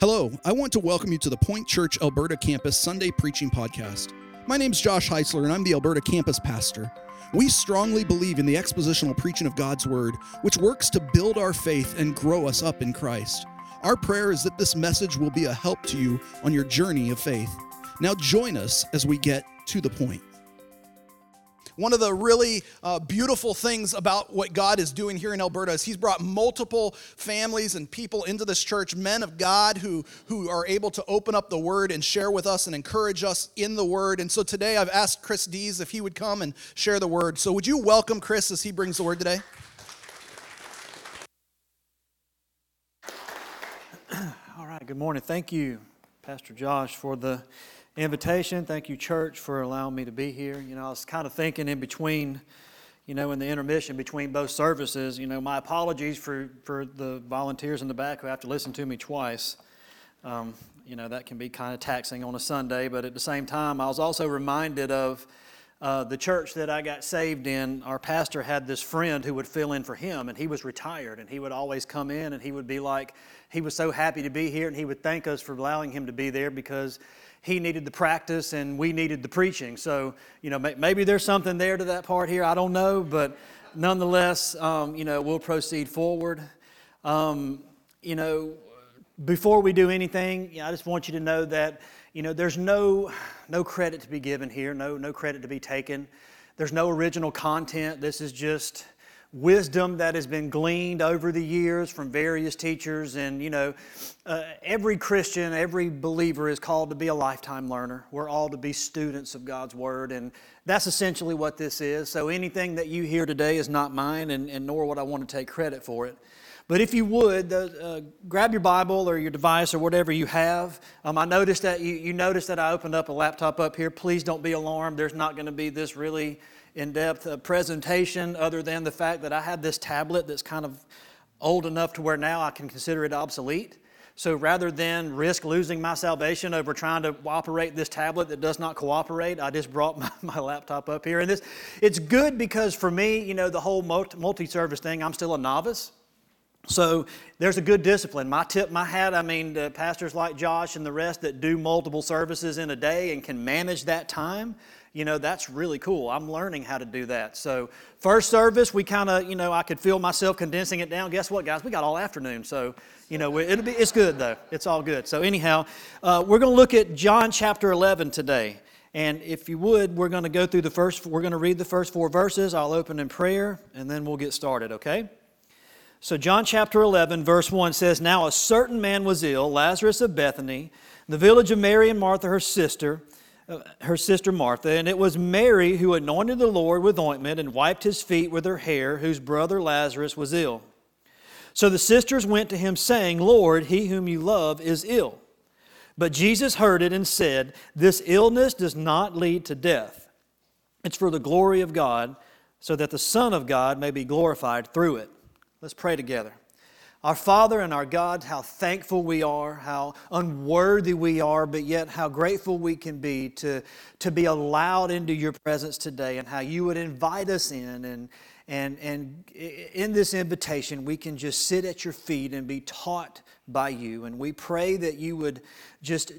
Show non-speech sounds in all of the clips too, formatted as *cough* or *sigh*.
Hello, I want to welcome you to the Point Church Alberta campus Sunday preaching podcast. My name is Josh Heisler, and I'm the Alberta campus pastor. We strongly believe in the expositional preaching of God's Word, which works to build our faith and grow us up in Christ. Our prayer is that this message will be a help to you on your journey of faith. Now, join us as we get to the point. One of the really uh, beautiful things about what God is doing here in Alberta is He's brought multiple families and people into this church, men of God who, who are able to open up the Word and share with us and encourage us in the Word. And so today I've asked Kris Deese if he would come and share the Word. So would you welcome Kris as he brings the Word today? *clears throat* All right, good morning. Thank you, Pastor Josh, for the invitation. Thank you, church, for allowing me to be here. You know, I was kind of thinking in between, you know, in the intermission between both services, you know, my apologies for, for the volunteers in the back who have to listen to me twice. Um, you know, that can be kind of taxing on a Sunday, but at the same time, I was also reminded of uh, the church that I got saved in. Our pastor had this friend who would fill in for him, and he was retired, and he would always come in and he would be like, he was so happy to be here, and he would thank us for allowing him to be there because he needed the practice and we needed the preaching. So, you know, maybe there's something there to that part here. I don't know, but nonetheless, um, you know, we'll proceed forward. Um, you know, before we do anything, you know, I just want you to know that, you know, there's no, no credit to be given here, no, no credit to be taken. There's no original content. This is just wisdom that has been gleaned over the years from various teachers. And, you know, uh, every Christian, every believer is called to be a lifetime learner. We're all to be students of God's Word. And that's essentially what this is. So anything that you hear today is not mine, and, and nor would I want to take credit for it. But if you would, uh, grab your Bible or your device or whatever you have. Um, I noticed that you, you noticed that I opened up a laptop up here. Please don't be alarmed. There's not going to be this really in depth uh, presentation other than the fact that I had this tablet that's kind of old enough to where now I can consider it obsolete. So rather than risk losing my salvation over trying to operate this tablet that does not cooperate, I just brought *laughs* my, my laptop up here. And this, it's good because for me, you know, the whole multi service thing, I'm still a novice. So there's a good discipline. My tip, my hat, I mean, pastors like Josh and the rest that do multiple services in a day and can manage that time, you know, that's really cool. I'm learning how to do that. So, first service, we kind of, you know, I could feel myself condensing it down. Guess what, guys? We got all afternoon. So, you know, it'll be, it's good though. It's all good. So, anyhow, uh, we're going to look at John chapter 11 today. And if you would, we're going to go through the first, we're going to read the first four verses. I'll open in prayer and then we'll get started, okay? So, John chapter 11, verse 1 says, Now a certain man was ill, Lazarus of Bethany, the village of Mary and Martha, her sister. Uh, her sister Martha, and it was Mary who anointed the Lord with ointment and wiped his feet with her hair, whose brother Lazarus was ill. So the sisters went to him, saying, Lord, he whom you love is ill. But Jesus heard it and said, This illness does not lead to death. It's for the glory of God, so that the Son of God may be glorified through it. Let's pray together. Our Father and our God, how thankful we are, how unworthy we are, but yet how grateful we can be to, to be allowed into your presence today and how you would invite us in. And, and, and in this invitation, we can just sit at your feet and be taught by you. And we pray that you would just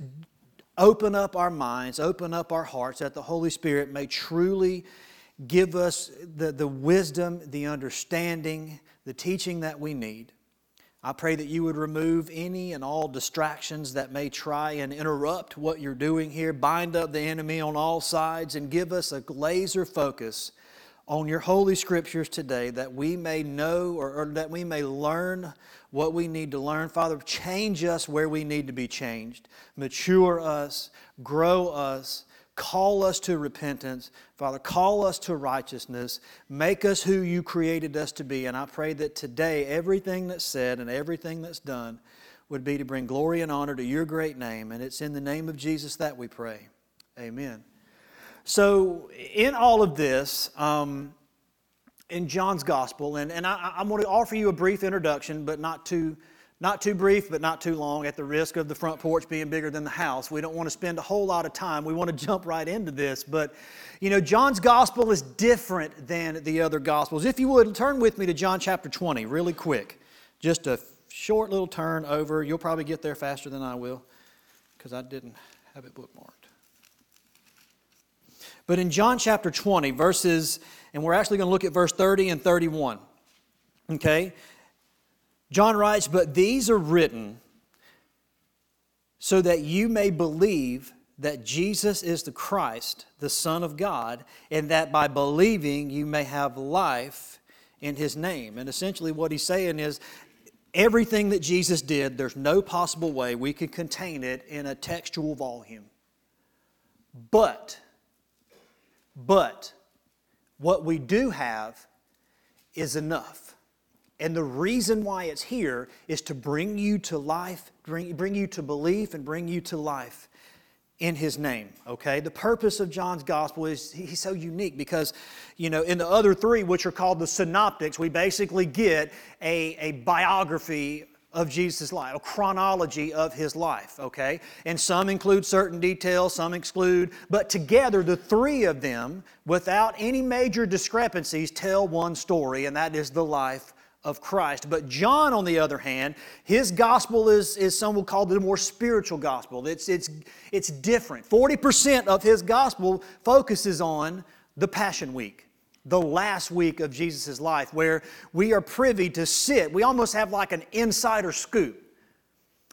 open up our minds, open up our hearts, that the Holy Spirit may truly give us the, the wisdom, the understanding, the teaching that we need. I pray that you would remove any and all distractions that may try and interrupt what you're doing here. Bind up the enemy on all sides and give us a laser focus on your holy scriptures today that we may know or, or, that we may learn what we need to learn. Father, change us where we need to be changed, mature us, grow us, Call us to repentance. Father, call us to righteousness. Make us who you created us to be. And I pray that today, everything that's said and everything that's done would be to bring glory and honor to your great name. And it's in the name of Jesus that we pray. Amen. So, in all of this, um, in John's gospel, and, and I, I'm going to offer you a brief introduction, but not too not too brief, but not too long, at the risk of the front porch being bigger than the house. We don't want to spend a whole lot of time. We want to *laughs* jump right into this. But, you know, John's gospel is different than the other gospels. If you would, turn with me to John chapter 20 really quick. Just a short little turn over. You'll probably get there faster than I will because I didn't have it bookmarked. But in John chapter 20, verses, and we're actually going to look at verse 30 and 31. Okay? John writes, But these are written so that you may believe that Jesus is the Christ, the Son of God, and that by believing you may have life in his name. And essentially, what he's saying is everything that Jesus did, there's no possible way we could contain it in a textual volume. But, but, what we do have is enough. And the reason why it's here is to bring you to life, bring, bring you to belief, and bring you to life in his name okay? The purpose of john's gospel is he's so unique because you know in the other three which are called the synoptics we basically get a, a biography of jesus' life a chronology of his life okay? And some include certain details some exclude but together the three of them without any major discrepancies tell one story and that is the life of Christ. But John, on the other hand, his gospel is, is some will call it a more spiritual gospel. It's, it's, it's different. 40% of his gospel focuses on the Passion Week, the last week of Jesus' life, where we are privy to sit. We almost have like an insider scoop.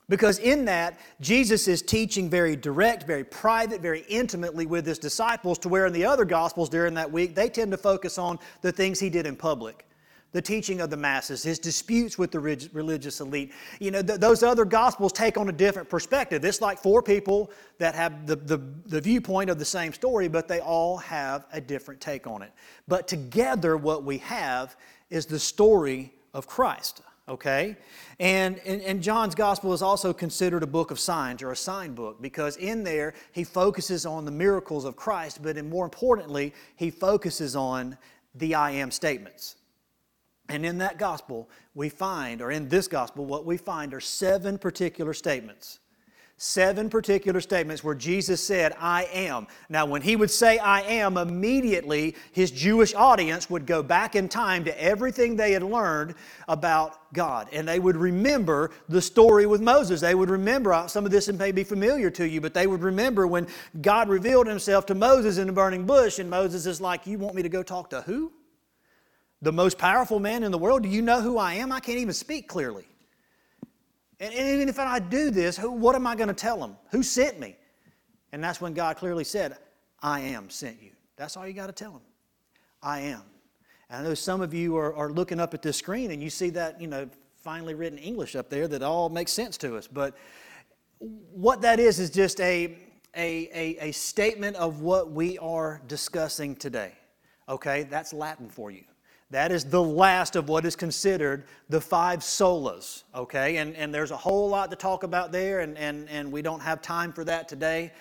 Because in that, Jesus is teaching very direct, very private, very intimately with his disciples, to where in the other Gospels during that week, they tend to focus on the things he did in public the teaching of the masses, his disputes with the religious elite. You know, th- those other gospels take on a different perspective. It's like four people that have the, the, the viewpoint of the same story, but they all have a different take on it. But together, what we have is the story of Christ. Okay? And, and, and John's gospel is also considered a book of signs or a sign book because in there he focuses on the miracles of Christ, but more importantly, he focuses on the I am statements. And in that gospel, we find, or in this gospel, what we find are seven particular statements. Seven particular statements where Jesus said, I am. Now, when he would say, I am, immediately his Jewish audience would go back in time to everything they had learned about God. And they would remember the story with Moses. They would remember, uh, some of this may be familiar to you, but they would remember when God revealed himself to Moses in the burning bush, and Moses is like, You want me to go talk to who? The most powerful man in the world. Do you know who I am? I can't even speak clearly. And, even if I do this, who, what am I going to tell them? Who sent me? And that's when God clearly said, I am sent you. That's all you got to tell them. I am. And I know some of you are, are looking up at this screen and you see that, you know, finely written English up there that all makes sense to us. But what that is is just a, a, a, a statement of what we are discussing today. Okay? That's Latin for you. That is the last of what is considered the five solas, okay? And, and there's a whole lot to talk about there, and, and, and we don't have time for that today.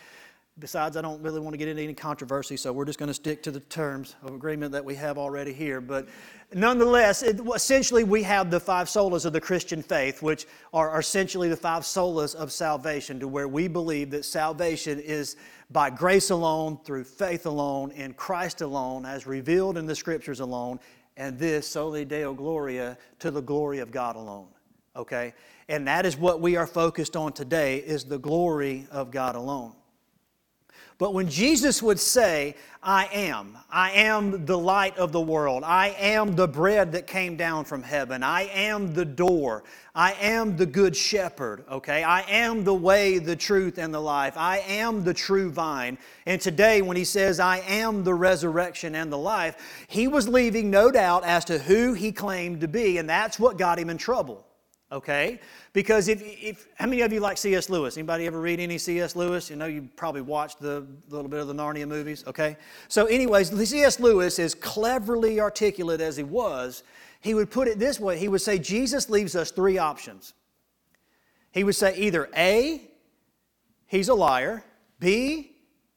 Besides, I don't really want to get into any controversy, so we're just going to stick to the terms of agreement that we have already here. But nonetheless, it, essentially, we have the five solas of the Christian faith, which are essentially the five solas of salvation, to where we believe that salvation is by grace alone, through faith alone, in Christ alone, as revealed in the Scriptures alone, and this soli deo gloria to the glory of God alone. Okay? And that is what we are focused on today is the glory of God alone. But when Jesus would say, I am, I am the light of the world, I am the bread that came down from heaven, I am the door, I am the good shepherd, okay? I am the way, the truth, and the life, I am the true vine. And today, when he says, I am the resurrection and the life, he was leaving no doubt as to who he claimed to be, and that's what got him in trouble okay? Because if, if how many of you like C.S. Lewis? Anybody ever read any C.S. Lewis? You know, you probably watched the little bit of the Narnia movies, okay? So, anyways, C.S. Lewis, as cleverly articulate as he was, he would put it this way. He would say Jesus leaves us three options. He would say either A, he's a liar, B,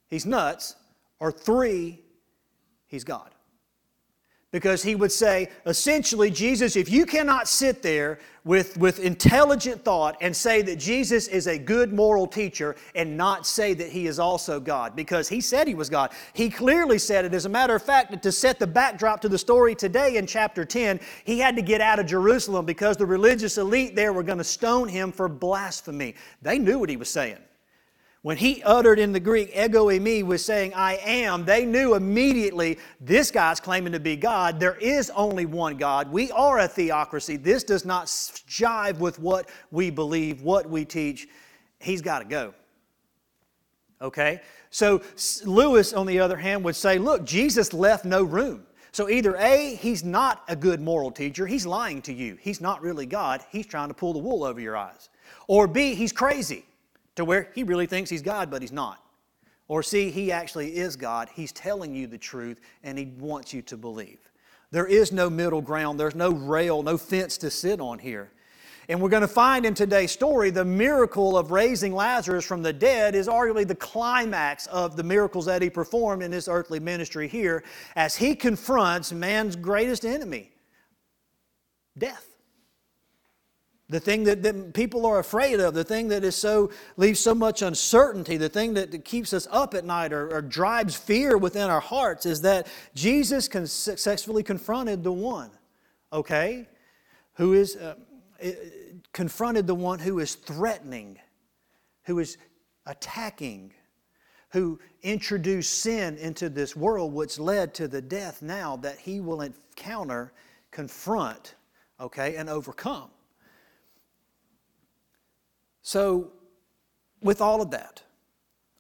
he's nuts, or three, he's God. Because he would say, essentially, Jesus, if you cannot sit there with, with intelligent thought and say that Jesus is a good moral teacher and not say that he is also God, because he said he was God. He clearly said it. As a matter of fact, to set the backdrop to the story today in chapter 10, he had to get out of Jerusalem because the religious elite there were going to stone him for blasphemy. They knew what he was saying. When he uttered in the Greek, ego eimi, was saying, I am, they knew immediately this guy's claiming to be God. There is only one God. We are a theocracy. This does not jive with what we believe, what we teach. He's got to go. Okay? So Lewis, on the other hand, would say, look, Jesus left no room. So either A, he's not a good moral teacher, he's lying to you. He's not really God, he's trying to pull the wool over your eyes. Or B, he's crazy to where he really thinks he's God, but he's not. Or see, he actually is God. He's telling you the truth and he wants you to believe. There is no middle ground, there's no rail, no fence to sit on here. And we're going to find in today's story the miracle of raising Lazarus from the dead is arguably the climax of the miracles that he performed in his earthly ministry here as he confronts man's greatest enemy death the thing that, that people are afraid of, the thing that is so leaves so much uncertainty, the thing that keeps us up at night or, or drives fear within our hearts is that Jesus successfully confronted the one, okay, who is uh, confronted the one who is threatening, who is attacking, who introduced sin into this world, which led to the death now that he will encounter, confront, okay, and overcome. So, with all of that,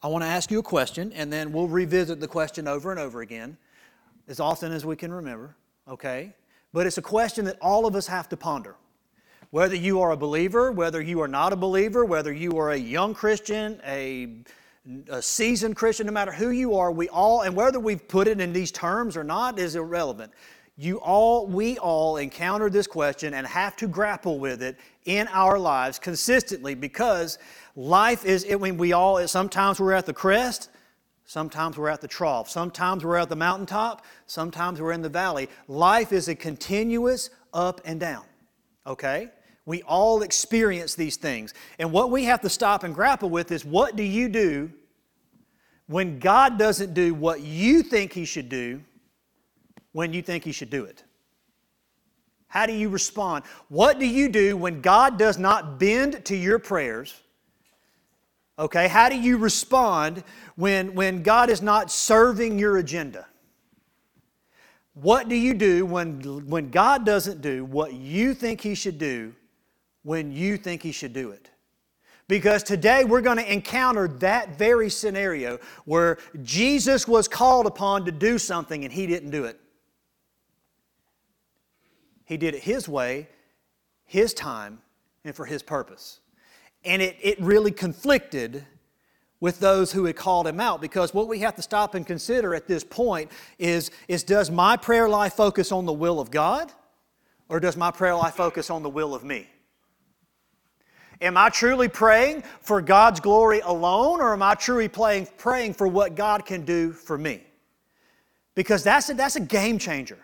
I want to ask you a question, and then we'll revisit the question over and over again as often as we can remember, okay? But it's a question that all of us have to ponder. Whether you are a believer, whether you are not a believer, whether you are a young Christian, a, a seasoned Christian, no matter who you are, we all, and whether we've put it in these terms or not is irrelevant. You all, we all encounter this question and have to grapple with it in our lives consistently because life is, I mean, we all, sometimes we're at the crest, sometimes we're at the trough, sometimes we're at the mountaintop, sometimes we're in the valley. Life is a continuous up and down, okay? We all experience these things. And what we have to stop and grapple with is what do you do when God doesn't do what you think He should do when you think He should do it? How do you respond? What do you do when God does not bend to your prayers? Okay, how do you respond when, when God is not serving your agenda? What do you do when, when God doesn't do what you think He should do when you think He should do it? Because today we're going to encounter that very scenario where Jesus was called upon to do something and He didn't do it. He did it His way, His time, and for His purpose. And it, it really conflicted with those who had called him out because what we have to stop and consider at this point is, is does my prayer life focus on the will of God or does my prayer life focus on the will of me? Am I truly praying for God's glory alone or am I truly praying, praying for what God can do for me? Because that's a, that's a game changer.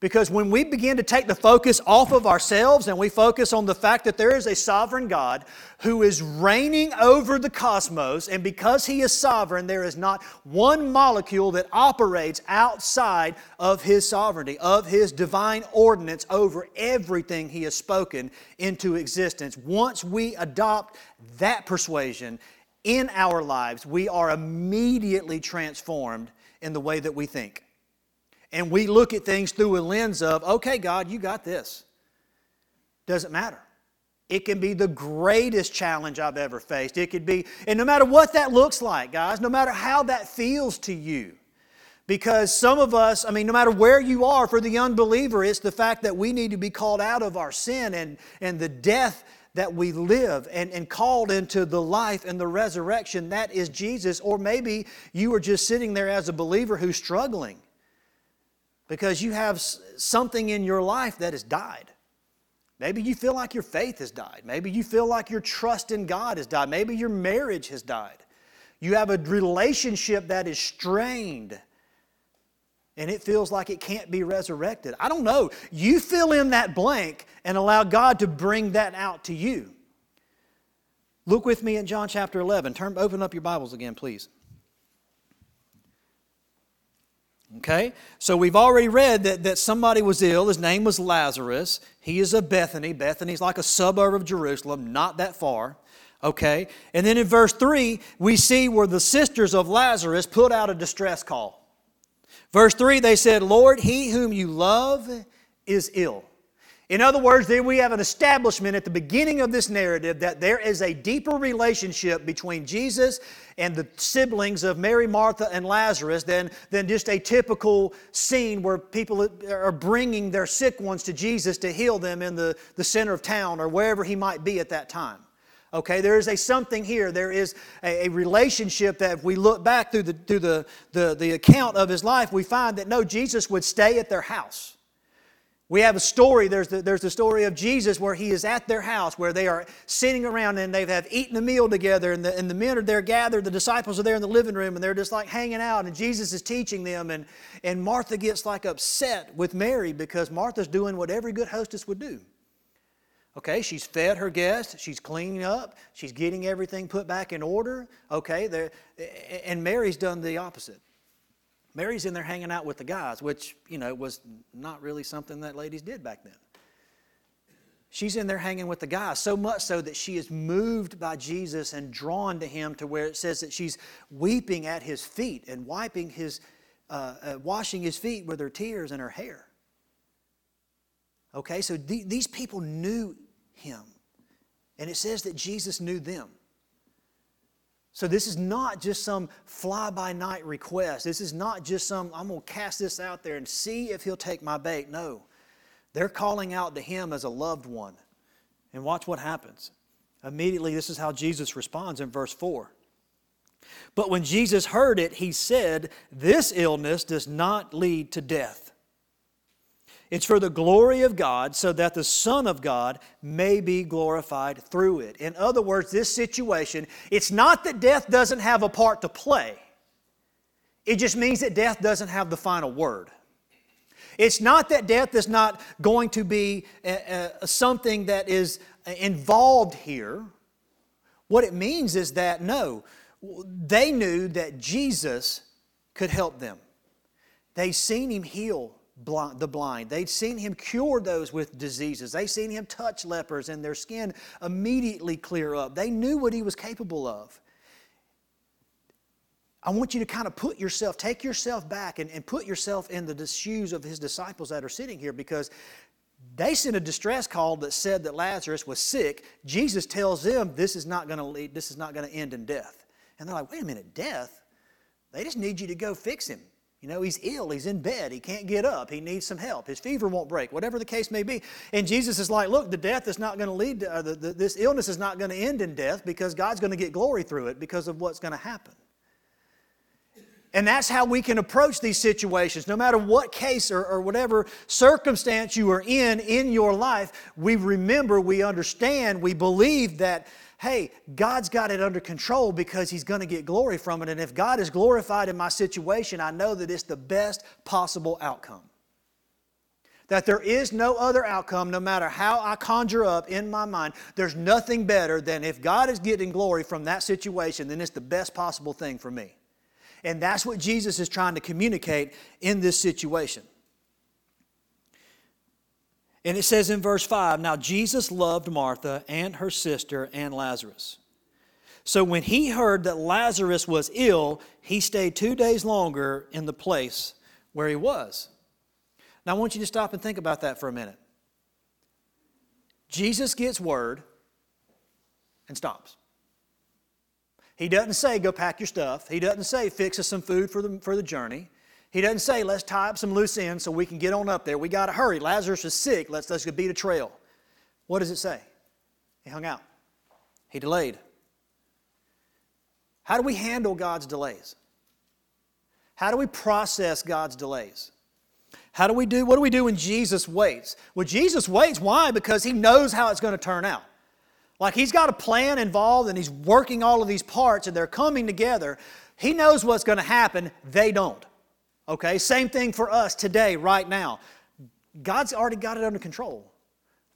Because when we begin to take the focus off of ourselves and we focus on the fact that there is a sovereign God who is reigning over the cosmos, and because He is sovereign, there is not one molecule that operates outside of His sovereignty, of His divine ordinance over everything He has spoken into existence. Once we adopt that persuasion in our lives, we are immediately transformed in the way that we think and we look at things through a lens of, okay, God, you got this. Doesn't matter. It can be the greatest challenge I've ever faced. It could be, and no matter what that looks like, guys, no matter how that feels to you, because some of us, I mean, no matter where you are, for the unbeliever, it's the fact that we need to be called out of our sin and, and the death that we live and, and called into the life and the resurrection that is Jesus. Or maybe you are just sitting there as a believer who's struggling because you have something in your life that has died. Maybe you feel like your faith has died. Maybe you feel like your trust in God has died. Maybe your marriage has died. You have a relationship that is strained and it feels like it can't be resurrected. I don't know. You fill in that blank and allow God to bring that out to you. Look with me in John chapter 11. Turn, open up your Bibles again, please. Okay? So we've already read that, that somebody was ill. His name was Lazarus. He is of Bethany. Bethany's like a suburb of Jerusalem, not that far. Okay? And then in verse 3, we see where the sisters of Lazarus put out a distress call. Verse 3, they said, Lord, he whom you love is ill. In other words, there we have an establishment at the beginning of this narrative that there is a deeper relationship between Jesus and the siblings of Mary, Martha, and Lazarus than, than just a typical scene where people are bringing their sick ones to Jesus to heal them in the, the center of town or wherever he might be at that time. Okay, there is a something here. There is a, a, relationship that if we look back through, the, through the, the, the account of his life, we find that no, Jesus would stay at their house. We have a story, there's the, there's the story of Jesus where he is at their house, where they are sitting around and they have eaten a meal together, and the, and the men are there gathered, the disciples are there in the living room, and they're just like hanging out, and Jesus is teaching them, and, and Martha gets like upset with Mary because Martha's doing what every good hostess would do. Okay, she's fed her guests, she's cleaning up, she's getting everything put back in order. Okay, and Mary's done the opposite. Mary's in there hanging out with the guys, which, you know, was not really something that ladies did back then. She's in there hanging with the guys, so much so that she is moved by Jesus and drawn to him to where it says that she's weeping at his feet and wiping his, uh, uh, washing his feet with her tears and her hair. Okay, so th- these people knew him. And it says that Jesus knew them. So this is not just some fly by night request. This is not just some, I'm going to cast this out there and see if he'll take my bait. No. They're calling out to him as a loved one. And watch what happens. Immediately, this is how Jesus responds in verse 4. But when Jesus heard it, he said, This illness does not lead to death. It's for the glory of God, so that the Son of God may be glorified through it. In other words, this situation, it's not that death doesn't have a part to play, it just means that death doesn't have the final word. It's not that death is not going to be a, a, something that is uh, involved here. What it means is that no, they knew that Jesus could help them. They'd seen him heal the blind. They'd seen him cure those with diseases. They'd seen him touch lepers and their skin immediately clear up. They knew what he was capable of. I want you to kind of put yourself, take yourself back and, and put yourself in the shoes of his disciples that are sitting here because they sent a distress call that said that Lazarus was sick. Jesus tells them this is not going to lead, this is not going to end in death. And they're like, wait a minute, death? They just need you to go fix him. You know, he's ill, he's in bed, he can't get up, he needs some help, his fever won't break, whatever the case may be. And Jesus is like, look, the death is not going to lead to, uh, the, the, this illness is not going to end in death because God's going to get glory through it because of what's going to happen. And that's how we can approach these situations. No matter what case or, or, whatever circumstance you are in in your life, we remember, we understand, we believe that hey, God's got it under control because He's going to get glory from it. And if God is glorified in my situation, I know that it's the best possible outcome. That there is no other outcome, no matter how I conjure up in my mind, there's nothing better than if God is getting glory from that situation, then it's the best possible thing for me. And that's what Jesus is trying to communicate in this situation. And it says in verse 5 Now Jesus loved Martha and her sister and Lazarus. So when he heard that Lazarus was ill, he stayed two days longer in the place where he was. Now I want you to stop and think about that for a minute. Jesus gets word and stops. He doesn't say, go pack your stuff. He doesn't say, fix us some food for the, for the journey. He doesn't say, let's tie up some loose ends so we can get on up there. We got to hurry. Lazarus is sick. Let's, let's beat a trail. What does it say? He hung out, he delayed. How do we handle God's delays? How do we process God's delays? How do we do, what do we do when Jesus waits? Well, Jesus waits. Why? Because he knows how it's going to turn out. Like he's got a plan involved and he's working all of these parts and they're coming together. He knows what's going to happen. They don't. Okay, same thing for us today, right now. God's already got it under control.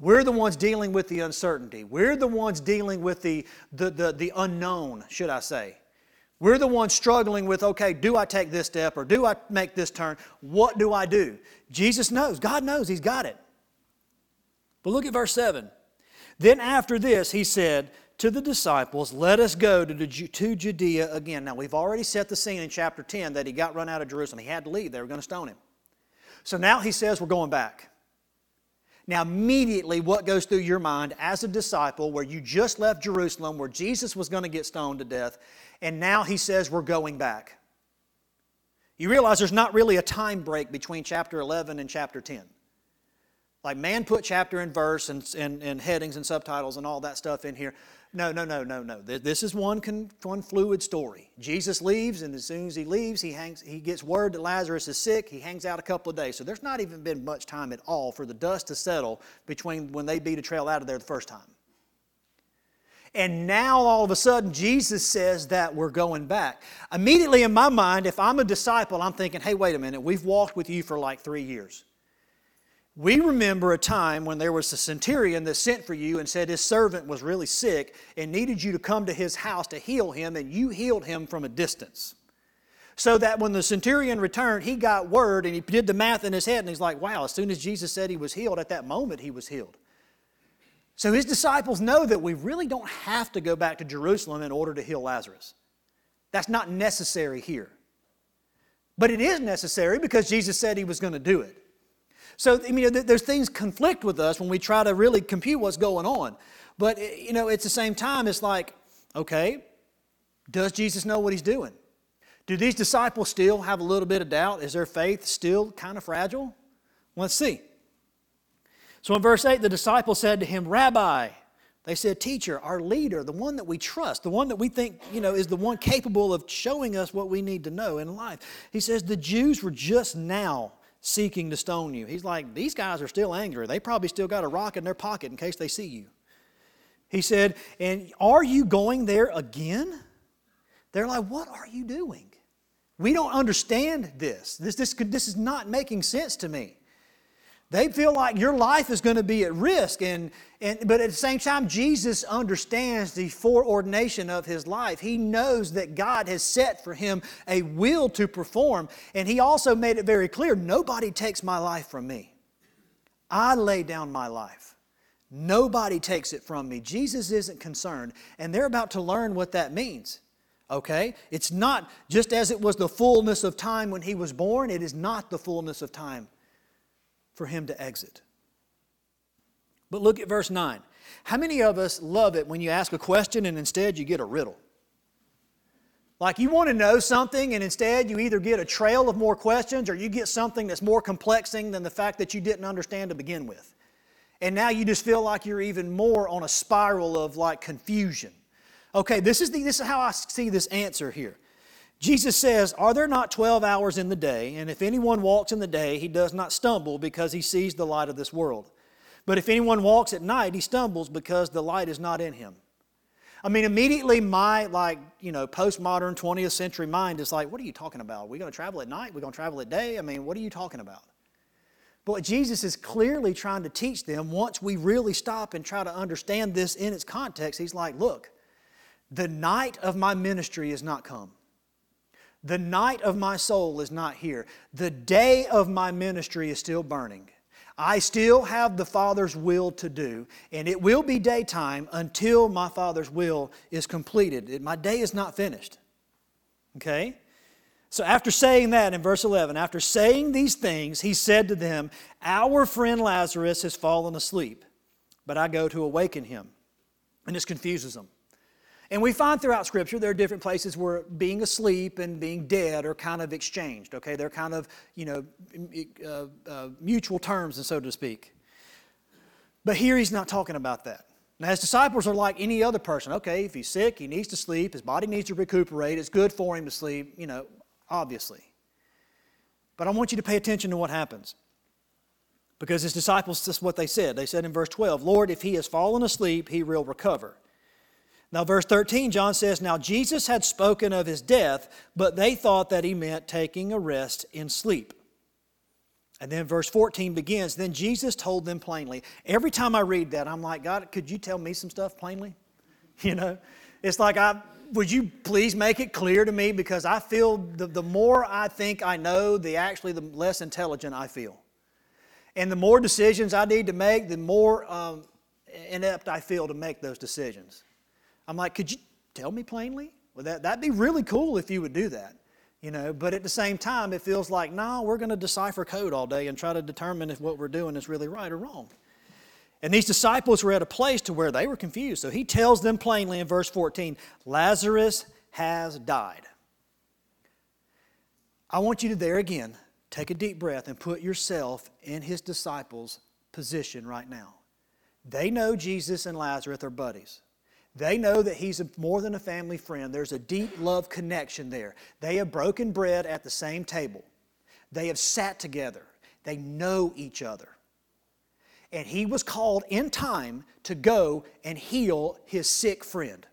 We're the ones dealing with the uncertainty. We're the ones dealing with the, the, the, the unknown, should I say. We're the ones struggling with, okay, do I take this step or do I make this turn? What do I do? Jesus knows. God knows. He's got it. But look at verse 7. Then after this, he said to the disciples, Let us go to, to Judea again. Now, we've already set the scene in chapter 10 that he got run out of Jerusalem. He had to leave, they were going to stone him. So now he says, We're going back. Now, immediately, what goes through your mind as a disciple where you just left Jerusalem, where Jesus was going to get stoned to death, and now he says, We're going back? You realize there's not really a time break between chapter 11 and chapter 10. Like man put chapter and verse and, and, and headings and subtitles and all that stuff in here. No, no, no, no, no. This is one, con, one fluid story. Jesus leaves, and as soon as he leaves, he, hangs, he gets word that Lazarus is sick. He hangs out a couple of days. So there's not even been much time at all for the dust to settle between when they beat a trail out of there the first time. And now all of a sudden, Jesus says that we're going back. Immediately in my mind, if I'm a disciple, I'm thinking, hey, wait a minute, we've walked with you for like three years. We remember a time when there was a centurion that sent for you and said his servant was really sick and needed you to come to his house to heal him, and you healed him from a distance. So that when the centurion returned, he got word and he did the math in his head, and he's like, wow, as soon as Jesus said he was healed, at that moment he was healed. So his disciples know that we really don't have to go back to Jerusalem in order to heal Lazarus. That's not necessary here. But it is necessary because Jesus said he was going to do it. So, I mean, there's things conflict with us when we try to really compute what's going on. But, eh, you know, at the same time, it's like, okay, does Jesus know what he's doing? Do these disciples still have a little bit of doubt? Is their faith still kind of fragile? Let's see. So in verse 8, the disciples said to him, Rabbi, they said, Teacher, our leader, the one that we trust, the one that we think, you know, is the one capable of showing us what we need to know in life. He says, The Jews were just now seeking to stone you. He's like, These guys are still angry. They probably still got a rock in their pocket in case they see you. He said, And are you going there again? They're like, What are you doing? We don't understand this. This, this, this is not making sense to me. They feel like your life is going to be at risk. And, and, but at the same time, Jesus understands the foreordination of his life. He knows that God has set for him a will to perform. And he also made it very clear nobody takes my life from me. I lay down my life. Nobody takes it from me. Jesus isn't concerned. And they're about to learn what that means. Okay? It's not just as it was the fullness of time when he was born, it is not the fullness of time for him to exit. But look at verse 9. How many of us love it when you ask a question and instead you get a riddle? Like you want to know something and instead you either get a trail of more questions or you get something that's more complexing than the fact that you didn't understand to begin with. And now you just feel like you're even more on a spiral of like confusion. Okay, this is, the, this is how I see this answer here. Jesus says, Are there not 12 hours in the day? And if anyone walks in the day, he does not stumble because he sees the light of this world. But if anyone walks at night, he stumbles because the light is not in him. I mean, immediately my, like, you know, postmodern 20th century mind is like, What are you talking about? We're we going to travel at night? We're we going to travel at day? I mean, what are you talking about? But what Jesus is clearly trying to teach them, once we really stop and try to understand this in its context, he's like, Look, the night of my ministry is not come. The night of my soul is not here. The day of my ministry is still burning. I still have the Father's will to do, and it will be daytime until my Father's will is completed. My day is not finished. Okay? So, after saying that in verse 11, after saying these things, he said to them, Our friend Lazarus has fallen asleep, but I go to awaken him. And this confuses them. And we find throughout Scripture there are different places where being asleep and being dead are kind of exchanged, okay? They're kind of, you know, uh, uh, mutual terms, and so to speak. But here he's not talking about that. Now, his disciples are like any other person. Okay, if he's sick, he needs to sleep, his body needs to recuperate, it's good for him to sleep, you know, obviously. But I want you to pay attention to what happens. Because his disciples, this is what they said. They said in verse 12, Lord, if he has fallen asleep, he will recover. Now, verse 13, John says, Now Jesus had spoken of his death, but they thought that he meant taking a rest in sleep. And then verse 14 begins, Then Jesus told them plainly. Every time I read that, I'm like, God, could you tell me some stuff plainly? *laughs* You know, it's like, I, would you please make it clear to me? Because I feel the, the more I think I know, the actually the less intelligent I feel. And the more decisions I need to make, the more um, inept I feel to make those decisions. I'm like, could you tell me plainly? Well, that, that'd be really cool if you would do that. You know, but at the same time, it feels like, no, we're going to decipher code all day and try to determine if what we're doing is really right or wrong. And these disciples were at a place to where they were confused. So he tells them plainly in verse 14, Lazarus has died. I want you to there again take a deep breath and put yourself in his disciples' position right now. They know Jesus and Lazarus are buddies. They know that he's more than a family friend. There's a deep love connection there. They have broken bread at the same table. They have sat together. They know each other. And he was called in time to go and heal his sick friend.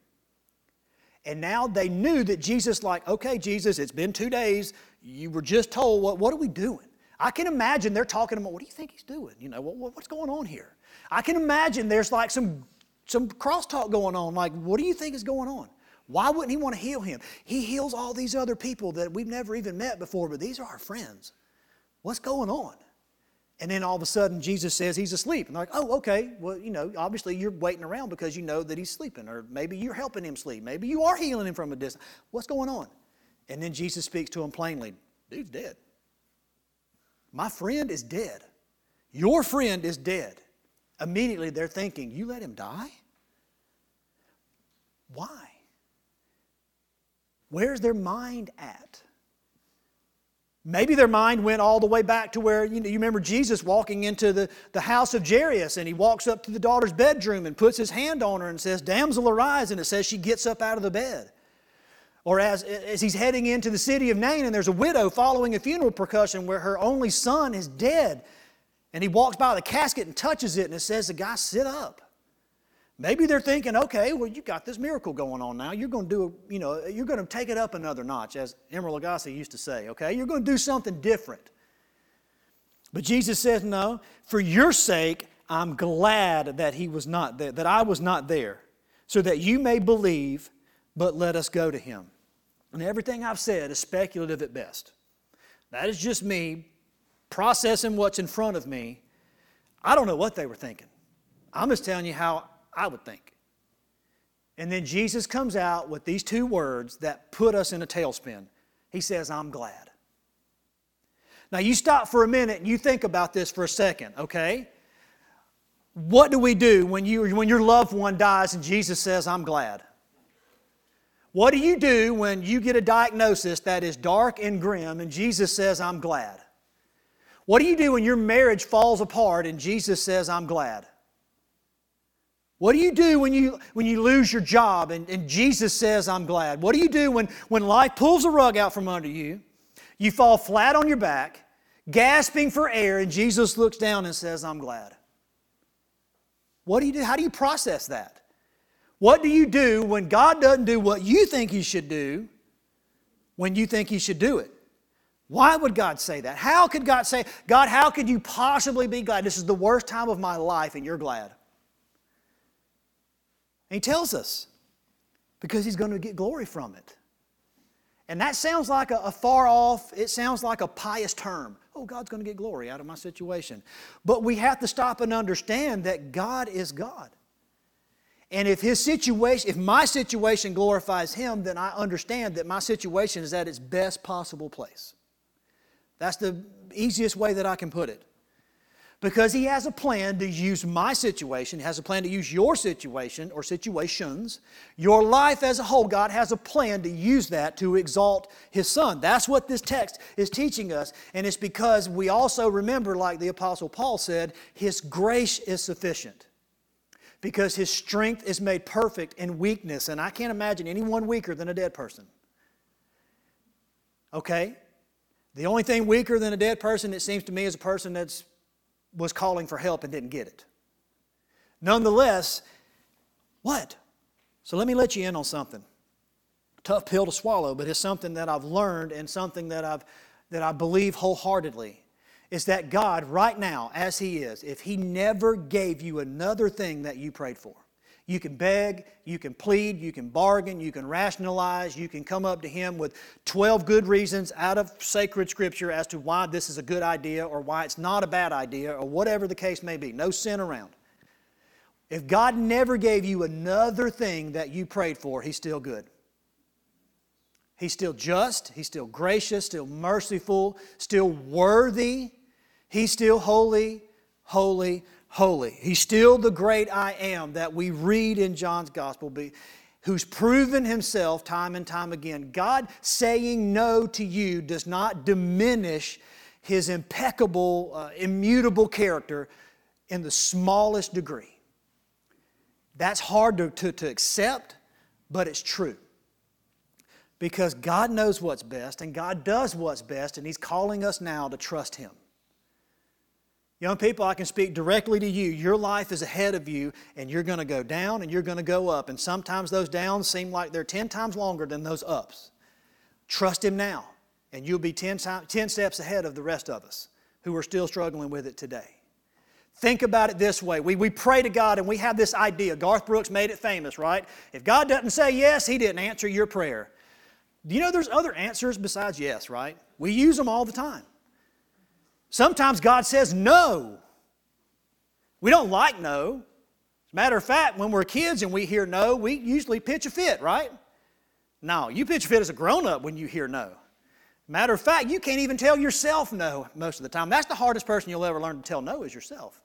And now they knew that Jesus, like, okay, Jesus, it's been two days. You were just told, what, what are we doing? I can imagine they're talking about, what do you think he's doing? You know, what, what's going on here? I can imagine there's like some some crosstalk going on. Like, what do you think is going on? Why wouldn't he want to heal him? He heals all these other people that we've never even met before, but these are our friends. What's going on? And then all of a sudden, Jesus says he's asleep. And they're like, oh, okay. Well, you know, obviously you're waiting around because you know that he's sleeping, or maybe you're helping him sleep. Maybe you are healing him from a distance. What's going on? And then Jesus speaks to him plainly Dude's dead. My friend is dead. Your friend is dead. Immediately they're thinking, You let him die? Why? Where's their mind at? Maybe their mind went all the way back to where, you know, you remember Jesus walking into the, the house of Jairus and he walks up to the daughter's bedroom and puts his hand on her and says, Damsel, arise. And it says she gets up out of the bed. Or as, as he's heading into the city of Nain and there's a widow following a funeral procession where her only son is dead. And he walks by the casket and touches it and it says, The guy, sit up. Maybe they're thinking, okay, well, you've got this miracle going on now. You're going to do, you know, you're going to take it up another notch, as Emeril Lagasse used to say, okay? You're going to do something different. But Jesus says, no, for your sake, I'm glad that he was not there, that I was not there, so that you may believe, but let us go to him. And everything I've said is speculative at best. That is just me processing what's in front of me. I don't know what they were thinking. I'm just telling you how I would think. And then Jesus comes out with these two words that put us in a tailspin. He says, I'm glad. Now, you stop for a minute and you think about this for a second, okay? What do we do when, you, when your loved one dies and Jesus says, I'm glad? What do you do when you get a diagnosis that is dark and grim and Jesus says, I'm glad? What do you do when your marriage falls apart and Jesus says, I'm glad? What do you do when you, when you lose your job and, and Jesus says, I'm glad? What do you do when, when life pulls a rug out from under you? You fall flat on your back, gasping for air, and Jesus looks down and says, I'm glad. What do you do? How do you process that? What do you do when God doesn't do what you think He should do when you think He should do it? Why would God say that? How could God say, God, how could you possibly be glad? This is the worst time of my life and you're glad. And he tells us because he's going to get glory from it. And that sounds like a, a, far off, it sounds like a pious term. Oh, God's going to get glory out of my situation. But we have to stop and understand that God is God. And if his situation, if my situation glorifies him, then I understand that my situation is at its best possible place. That's the easiest way that I can put it because He has a plan to use my situation, He has a plan to use your situation or situations, your life as a whole. God has a plan to use that to exalt His Son. That's what this text is teaching us. And it's because we also remember, like the Apostle Paul said, His grace is sufficient. Because His strength is made perfect in weakness. And I can't imagine anyone weaker than a dead person. Okay? The only thing weaker than a dead person, it seems to me, is a person that's was calling for help and didn't get it. Nonetheless, what? So let me let you in on something. Tough pill to swallow, but it's something that I've learned and something that, I've, that I believe wholeheartedly. Is that God, right now, as He is, if He never gave you another thing that you prayed for, you can beg, you can plead, you can bargain, you can rationalize, you can come up to Him with 12 good reasons out of sacred Scripture as to why this is a good idea or why it's not a bad idea or whatever the case may be. No sin around. If God never gave you another thing that you prayed for, He's still good. He's still just, He's still gracious, still merciful, still worthy. He's still holy, holy, holy. He's still the great I am that we read in John's gospel, who's proven himself time and time again. God saying no to you does not diminish his impeccable, uh, immutable character in the smallest degree. That's hard to, to, to accept, but it's true. Because God knows what's best and God does what's best, and He's calling us now to trust Him. Young people, I can speak directly to you. Your life is ahead of you, and you're going to go down and you're going to go up. And sometimes those downs seem like they're 10 times longer than those ups. Trust Him now, and you'll be 10, 10 steps ahead of the rest of us who are still struggling with it today. Think about it this way. We, we pray to God and we have this idea. Garth Brooks made it famous, right? If God doesn't say yes, He didn't answer your prayer. Do you know there's other answers besides yes, right? We use them all the time. Sometimes God says no. We don't like no. As a matter of fact, when we're kids and we hear no, we usually pitch a fit, right? No, you pitch a fit as a grown up when you hear no. Matter of fact, you can't even tell yourself no most of the time. That's the hardest person you'll ever learn to tell no is yourself.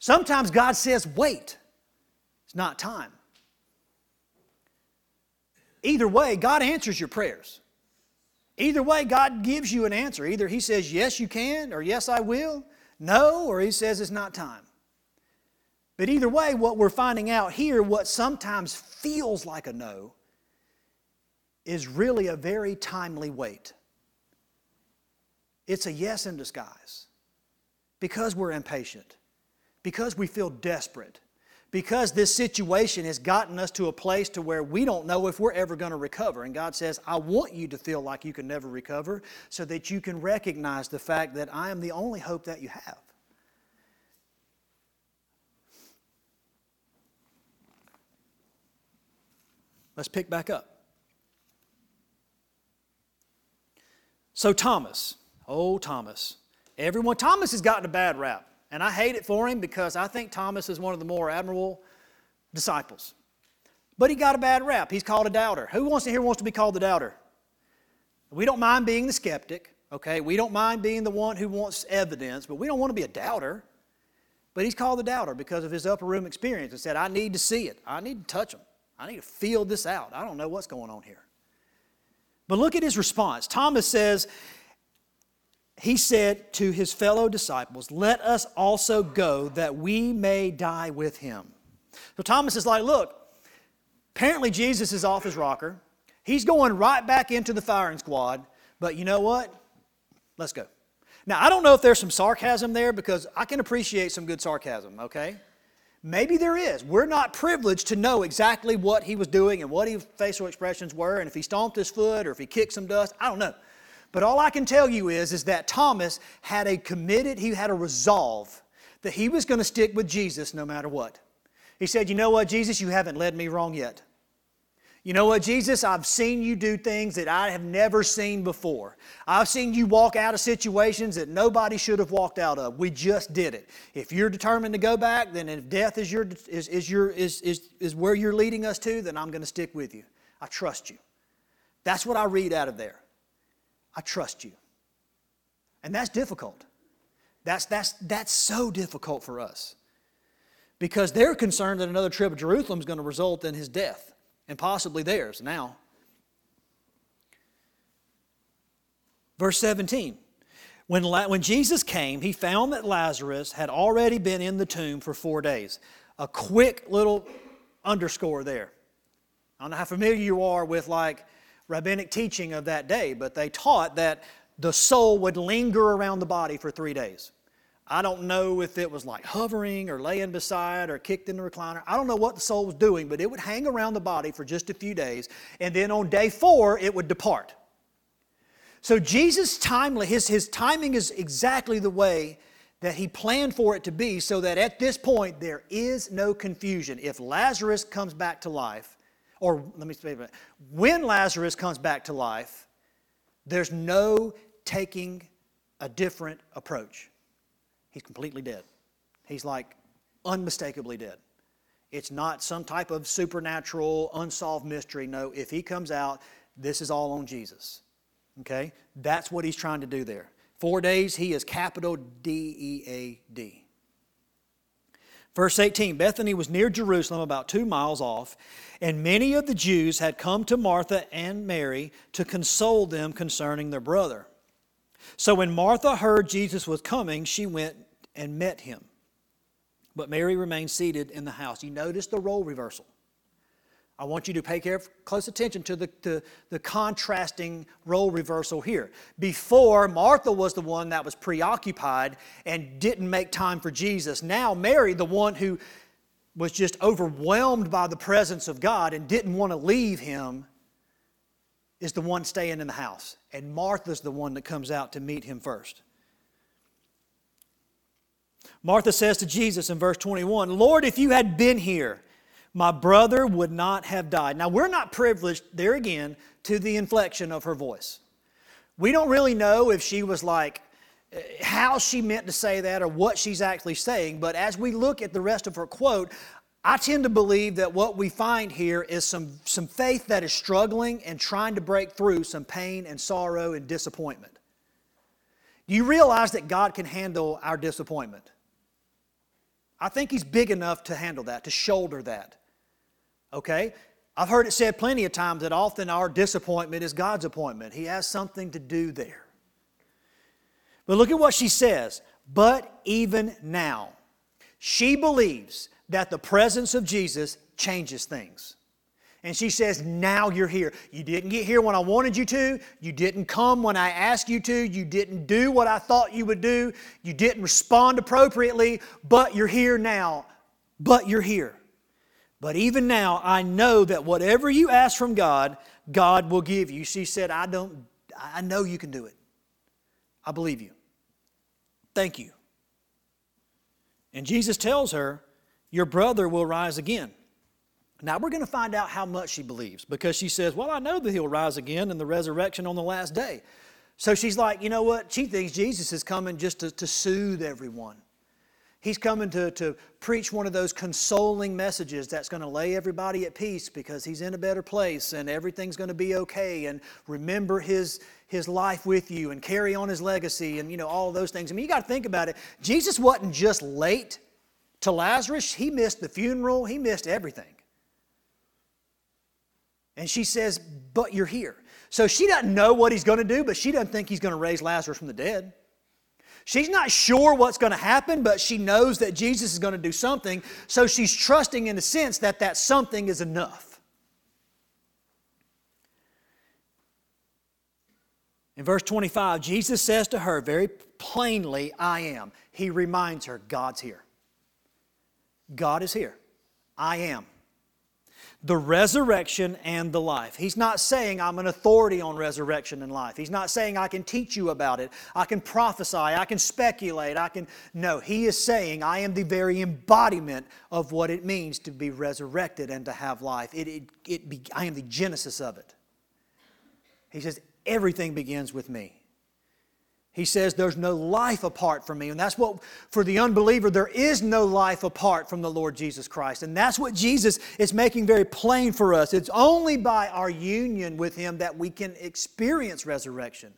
Sometimes God says, wait, it's not time. Either way, God answers your prayers. Either way, God gives you an answer. Either He says, Yes, you can, or Yes, I will. No, or He says, It's not time. But either way, what we're finding out here, what sometimes feels like a no, is really a very timely wait. It's a yes in disguise because we're impatient, because we feel desperate, because this situation has gotten us to a place to where we don't know if we're ever going to recover. And god says i want you to feel like you can never recover so that you can recognize the fact that i am the only hope that you have. Let's pick back up. So thomas oh thomas everyone thomas has gotten a bad rap and I hate it for him because I think Thomas is one of the more admirable disciples. But he got a bad rap. He's called a doubter. Who wants to here wants to be called the doubter? We don't mind being the skeptic, okay? We don't mind being the one who wants evidence, but we don't want to be a doubter. But he's called the doubter because of his upper room experience and said, I need to see it. I need to touch him. I need to feel this out. I don't know what's going on here. But look at his response. Thomas says, he said to his fellow disciples, Let us also go that we may die with him. So Thomas is like, Look, apparently Jesus is off his rocker. He's going right back into the firing squad, but you know what? Let's go. Now, I don't know if there's some sarcasm there because I can appreciate some good sarcasm, okay? Maybe there is. We're not privileged to know exactly what he was doing and what his facial expressions were, and if he stomped his foot or if he kicked some dust. I don't know. But all I can tell you is, is that Thomas had a committed, he had a resolve that he was going to stick with Jesus no matter what. He said, You know what, Jesus, you haven't led me wrong yet. You know what, Jesus, I've seen you do things that I have never seen before. I've seen you walk out of situations that nobody should have walked out of. We just did it. If you're determined to go back, then if death is, your, is, is, your, is, is, is where you're leading us to, then I'm going to stick with you. I trust you. That's what I read out of there. I trust you. And that's difficult. That's, that's, that's so difficult for us because they're concerned that another trip of Jerusalem is going to result in his death and possibly theirs now. Verse 17 when, when Jesus came, he found that Lazarus had already been in the tomb for four days. A quick little underscore there. I don't know how familiar you are with like rabbinic teaching of that day, but they taught that the soul would linger around the body for three days. I don't know if it was like hovering or laying beside or kicked in the recliner. I don't know what the soul was doing, but it would hang around the body for just a few days. And then on day four, it would depart. So Jesus' timely, his, his timing is exactly the way that he planned for it to be, so that at this point there is no confusion. If Lazarus comes back to life, or let me say it, when Lazarus comes back to life, there's no taking a different approach. He's completely dead. He's like unmistakably dead. It's not some type of supernatural, unsolved mystery. No, if he comes out, this is all on Jesus. Okay? That's what he's trying to do there. Four days, he is capital D E A D. Verse 18 Bethany was near Jerusalem, about two miles off, and many of the Jews had come to Martha and Mary to console them concerning their brother. So when Martha heard Jesus was coming, she went and met him. But Mary remained seated in the house. You notice the role reversal. I want you to pay care, close attention to the, the, the, contrasting role reversal here. Before, Martha was the one that was preoccupied and didn't make time for Jesus. Now, Mary, the one who was just overwhelmed by the presence of God and didn't want to leave him, is the one staying in the house. And Martha's the one that comes out to meet him first. Martha says to Jesus in verse 21, Lord, if you had been here, my brother would not have died. Now, we're not privileged, there again, to the inflection of her voice. We don't really know if she was like, how she meant to say that or what she's actually saying, but as we look at the rest of her quote, I tend to believe that what we find here is some, some faith that is struggling and trying to break through some pain and sorrow and disappointment. Do you realize that God can handle our disappointment? I think He's big enough to handle that, to shoulder that. Okay? I've heard it said plenty of times that often our disappointment is God's appointment. He has something to do there. But look at what she says. But even now, she believes that the presence of Jesus changes things. And she says, Now you're here. You didn't get here when I wanted you to. You didn't come when I asked you to. You didn't do what I thought you would do. You didn't respond appropriately, but you're here now. But you're here. But even now, I know that whatever you ask from God, God will give you. She said, I don't, I know you can do it. I believe you. Thank you. And Jesus tells her, Your brother will rise again. Now we're going to find out how much she believes because she says, Well, I know that he'll rise again in the resurrection on the last day. So she's like, You know what? She thinks Jesus is coming just to, to soothe everyone. He's coming to, to preach one of those consoling messages that's going to lay everybody at peace because he's in a better place and everything's going to be okay and remember his, his life with you and carry on his legacy and you know all those things. I mean, you got to think about it. Jesus wasn't just late to Lazarus, he missed the funeral, he missed everything. And she says, But you're here. So she doesn't know what he's going to do, but she doesn't think he's going to raise Lazarus from the dead. She's not sure what's going to happen, but she knows that Jesus is going to do something, so she's trusting in a sense that that something is enough. In verse 25, Jesus says to her very plainly, I am. He reminds her, God's here. God is here. I am the resurrection and the life. He's not saying I'm an authority on resurrection and life. He's not saying I can teach you about it. I can prophesy. I can speculate. I can. No, he is saying I am the very embodiment of what it means to be resurrected and to have life. It, it, it be, I am the genesis of it. He says, everything begins with me. He says, There's no life apart from me. And that's what, for the unbeliever, there is no life apart from the Lord Jesus Christ. And that's what Jesus is making very plain for us. It's only by our union with Him that we can experience resurrection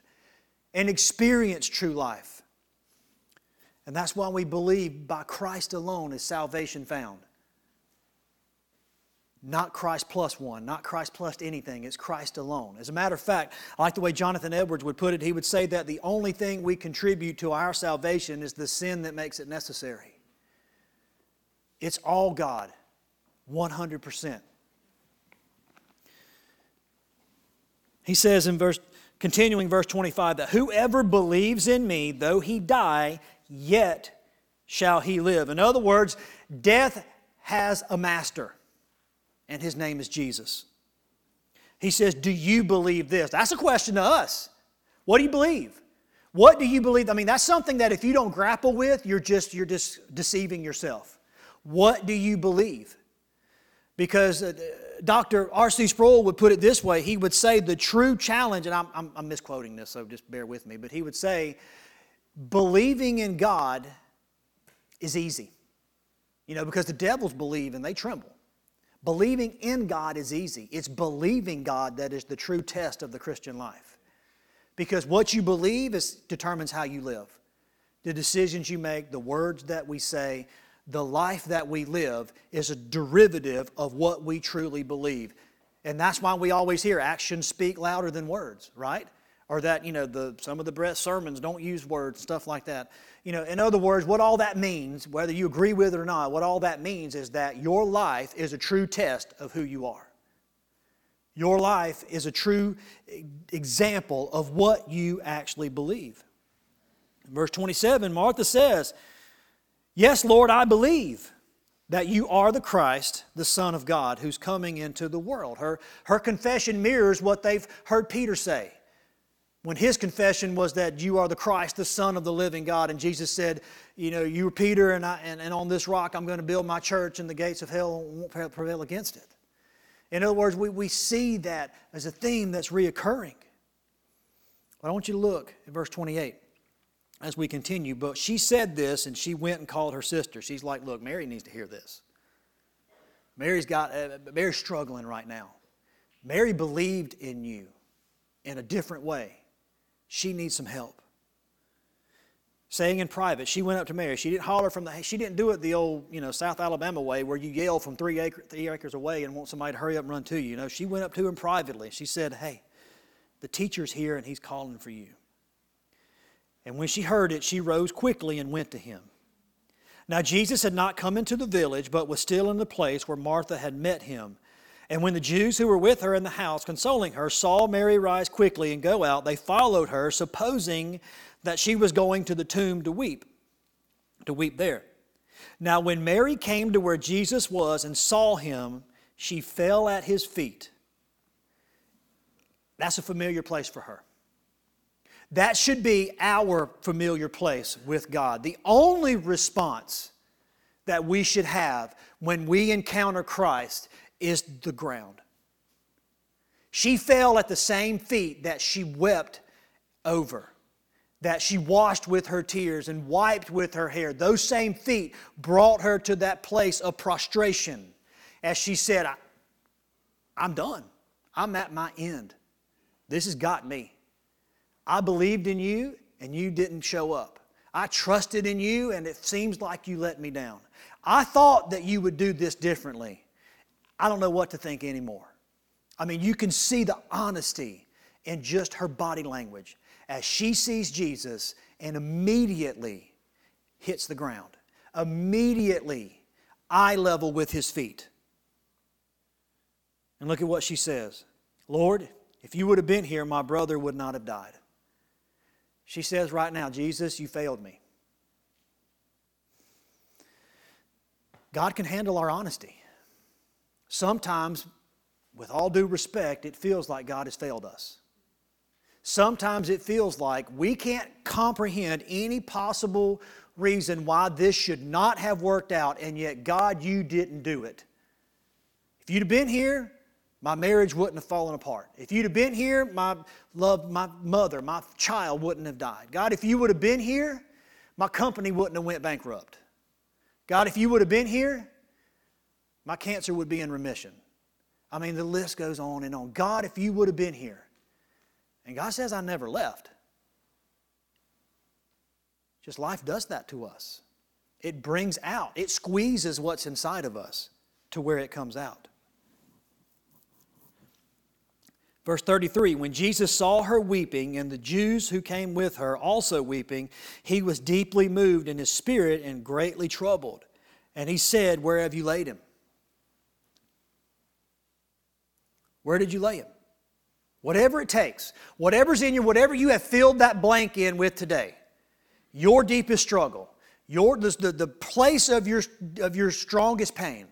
and experience true life. And that's why we believe by Christ alone is salvation found. Not Christ plus one, not Christ plus anything. It's Christ alone. As a matter of fact, I like the way Jonathan Edwards would put it. He would say that the only thing we contribute to our salvation is the sin that makes it necessary. It's all God, 100%. He says in verse, continuing verse 25, that whoever believes in me, though he die, yet shall he live. In other words, death has a master, and his name is Jesus. He says, Do you believe this? That's a question to us. What do you believe? What do you believe? I mean, that's something that if you don't grapple with, you're just you're just deceiving yourself. What do you believe? Because uh, Dr. R.C. Sproul would put it this way. He would say the true challenge, and I'm, I'm, I'm misquoting this, so just bear with me, but he would say, believing in God is easy. You know, because the devils believe and they tremble. Believing in God is easy. It's believing God that is the true test of the Christian life. Because what you believe is, determines how you live. The decisions you make, the words that we say, the life that we live is a derivative of what we truly believe. And that's why we always hear actions speak louder than words, right? Or that, you know, the, some of the breast sermons don't use words, stuff like that. You know, in other words, what all that means, whether you agree with it or not, what all that means is that your life is a true test of who you are. Your life is a true example of what you actually believe. verse 27, Martha says, Yes, Lord, I believe that you are the Christ, the Son of God, who's coming into the world. Her, her confession mirrors what they've heard Peter say. When his confession was that you are the Christ, the Son of the living God, and Jesus said, You know, you are Peter, and, I, and, and on this rock I'm going to build my church, and the gates of hell won't prevail against it. In other words, we, we see that as a theme that's reoccurring. But I want you to look at verse 28 as we continue. But she said this and she went and called her sister. She's like, Look, Mary needs to hear this. Mary's got, uh, Mary's struggling right now. Mary believed in you in a different way. She needs some help. Saying in private, she went up to Mary. She didn't holler from the, she didn't do it the old, you know, South Alabama way where you yell from three, acre, three acres away and want somebody to hurry up and run to you. You know, she went up to him privately. She said, Hey, the teacher's here and he's calling for you. And when she heard it, she rose quickly and went to him. Now, Jesus had not come into the village, but was still in the place where Martha had met him. And when the Jews who were with her in the house, consoling her, saw Mary rise quickly and go out, they followed her, supposing that she was going to the tomb to weep, to weep there. Now, when Mary came to where Jesus was and saw him, she fell at his feet. That's a familiar place for her. That should be our familiar place with God. The only response that we should have when we encounter Christ is the ground. She fell at the same feet that she wept over, that she washed with her tears and wiped with her hair. Those same feet brought her to that place of prostration as she said, I'm done. I'm at my end. This has got me. I believed in you and you didn't show up. I trusted in you and it seems like you let me down. I thought that you would do this differently. I don't know what to think anymore. I mean, you can see the honesty in just her body language as she sees Jesus and immediately hits the ground, immediately eye level with his feet. And look at what she says Lord, if you would have been here, my brother would not have died. She says right now, Jesus, you failed me. God can handle our honesty. Sometimes, with all due respect, it feels like God has failed us. Sometimes it feels like we can't comprehend any possible reason why this should not have worked out, and yet, God, you didn't do it. If you'd have been here, my marriage wouldn't have fallen apart. If you'd have been here, my love, my mother, my child wouldn't have died. God, if you would have been here, my company wouldn't have went bankrupt. God, if you would have been here, my cancer would be in remission. I mean, the list goes on and on. God, if you would have been here. And God says, I never left. Just life does that to us. It brings out, it squeezes what's inside of us to where it comes out. Verse 33 When Jesus saw her weeping, and the Jews who came with her also weeping, he was deeply moved in his spirit and greatly troubled. And he said, Where have you laid him? Where did you lay him? Whatever it takes, whatever's in you, whatever you have filled that blank in with today, your deepest struggle, your, the, the place of your, of your strongest pain,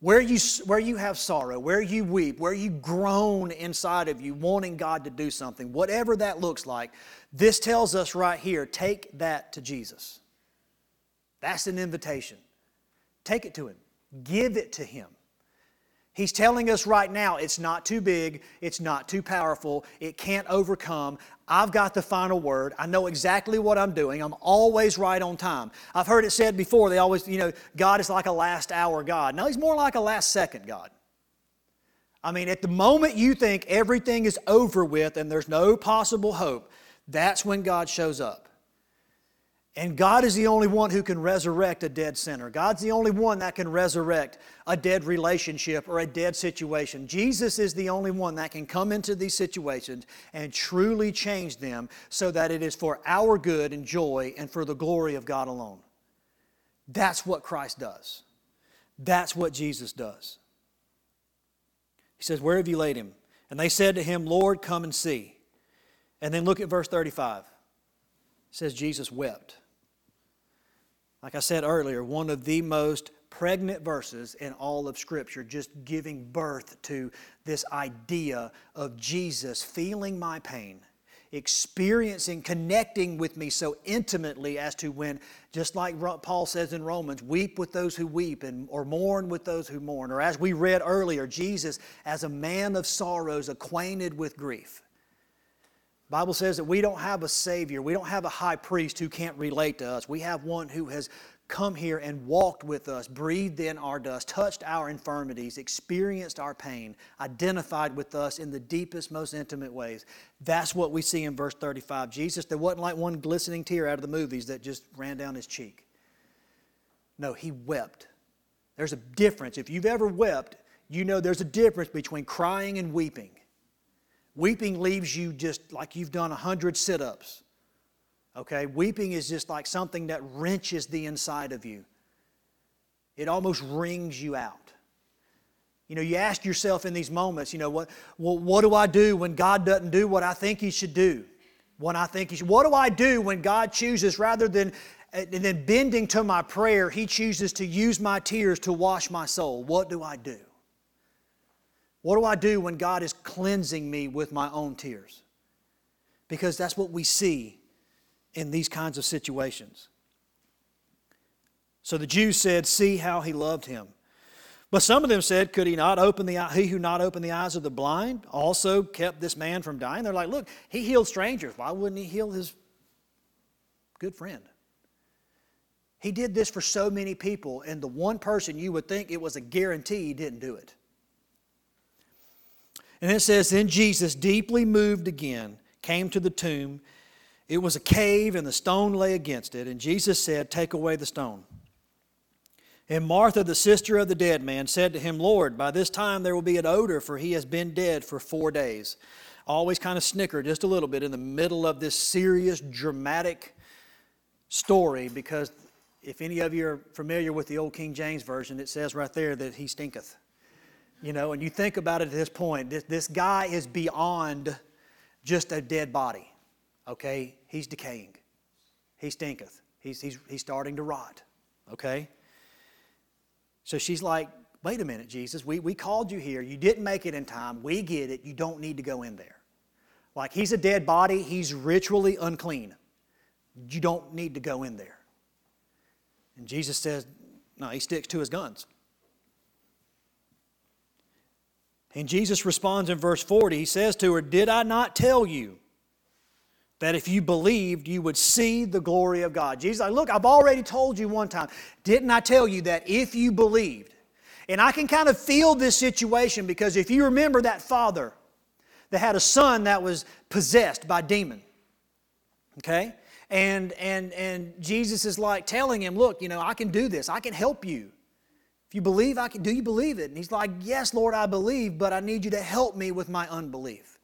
where you, where you have sorrow, where you weep, where you groan inside of you, wanting God to do something, whatever that looks like, this tells us right here take that to Jesus. That's an invitation. Take it to Him, give it to Him. He's telling us right now it's not too big, it's not too powerful, it can't overcome. I've got the final word. I know exactly what I'm doing. I'm always right on time. I've heard it said before, they always, you know, God is like a last hour God. No, He's more like a last second God. I mean, at the moment you think everything is over with and there's no possible hope, that's when God shows up. And God is the only one who can resurrect a dead sinner. God's the only one that can resurrect a dead relationship or a dead situation. Jesus is the only one that can come into these situations and truly change them so that it is for our good and joy and for the glory of God alone. That's what Christ does. That's what Jesus does. He says, Where have you laid him? And they said to him, Lord, come and see. And then look at verse 35. It says, Jesus wept. Like I said earlier, one of the most pregnant verses in all of Scripture, just giving birth to this idea of Jesus feeling my pain, experiencing, connecting with me so intimately as to when, just like Paul says in Romans, weep with those who weep and, or mourn with those who mourn. Or as we read earlier, Jesus as a man of sorrows, acquainted with grief. Bible says that we don't have a Savior, we don't have a high priest who can't relate to us. We have one who has come here and walked with us, breathed in our dust, touched our infirmities, experienced our pain, identified with us in the deepest, most intimate ways. That's what we see in verse 35. Jesus, there wasn't like one glistening tear out of the movies that just ran down his cheek. No, he wept. There's a difference. If you've ever wept, you know there's a difference between crying and weeping. Weeping leaves you just like you've done a hundred sit ups. Okay? Weeping is just like something that wrenches the inside of you, it almost wrings you out. You know, you ask yourself in these moments, you know, what, well, what do I do when God doesn't do what I think He should do? When I think He should. What do I do when God chooses rather than uh, and then bending to my prayer, He chooses to use my tears to wash my soul? What do I do? What do I do when God is cleansing me with my own tears? Because that's what we see in these kinds of situations. So the Jews said, See how he loved him. But some of them said, Could he not open the he who not opened the eyes of the blind also kept this man from dying? They're like, Look, he healed strangers. Why wouldn't he heal his good friend? He did this for so many people, and the one person you would think it was a guarantee didn't do it. And it says, Then Jesus, deeply moved again, came to the tomb. It was a cave, and the stone lay against it. And Jesus said, Take away the stone. And Martha, the sister of the dead man, said to him, Lord, by this time there will be an odor, for he has been dead for four days. Always kind of snicker just a little bit in the middle of this serious, dramatic story, because if any of you are familiar with the old King James Version, it says right there that he stinketh. You know, and you think about it at this point, this, this guy is beyond just a dead body. Okay? He's decaying. He stinketh. He's, he's, he's starting to rot. Okay? So she's like, wait a minute, Jesus, we, we called you here. You didn't make it in time. We get it. You don't need to go in there. Like he's a dead body, he's ritually unclean. You don't need to go in there. And Jesus says, no, he sticks to his guns. And Jesus responds in verse 40. He says to her, Did I not tell you that if you believed, you would see the glory of God? Jesus, like, look, I've already told you one time. Didn't I tell you that if you believed? And I can kind of feel this situation because if you remember that father that had a son that was possessed by demon, okay? And, and, and Jesus is like telling him, Look, you know, I can do this, I can help you. If you believe, I can, do you believe it? And he's like, Yes, Lord, I believe, but I need you to help me with my unbelief.